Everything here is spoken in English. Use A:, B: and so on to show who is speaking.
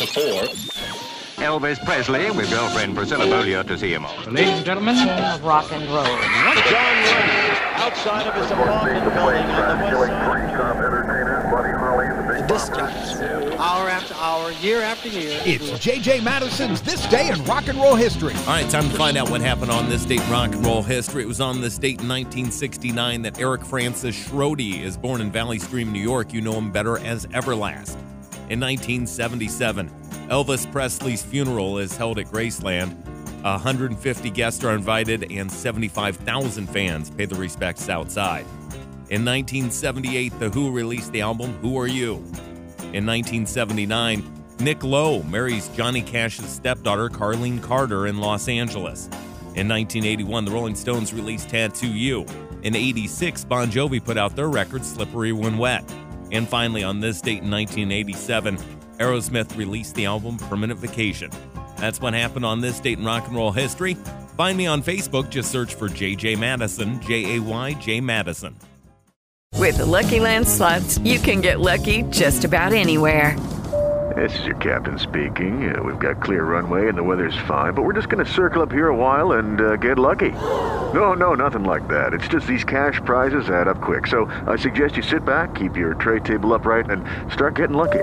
A: The four.
B: Elvis Presley with girlfriend Priscilla Beaulieu to see him off.
C: Ladies and gentlemen, of
D: rock and roll.
A: John Lennon, outside of his apartment building on the west side.
E: Disc jockeys, hour after hour, year after year.
F: It's J.J. Madison's This Day in Rock and Roll History.
G: All right, time to find out what happened on this date in rock and roll history. It was on this date in 1969 that Erik Francis Schrody is born in Valley Stream, New York. You know him better as Everlast. In 1977, Elvis Presley's funeral is held at Graceland. 150 guests are invited, and 75,000 fans pay the respects outside. In 1978, The Who released the album Who Are You? In 1979, Nick Lowe marries Johnny Cash's stepdaughter, Carlene Carter, in Los Angeles. In 1981, the Rolling Stones released Tattoo You. In 86, Bon Jovi put out their record Slippery When Wet. And finally, on this date in 1987, Aerosmith released the album Permanent Vacation. That's what happened on this date in rock and roll history. Find me on Facebook, just search for JJ Madison, J A Y J Madison.
H: With the Lucky Land slots, you can get lucky just about anywhere.
I: This is your captain speaking. Uh, we've got clear runway and the weather's fine, but we're just going to circle up here a while and uh, get lucky. No, no, nothing like that. It's just these cash prizes add up quick. So I suggest you sit back, keep your tray table upright, and start getting lucky.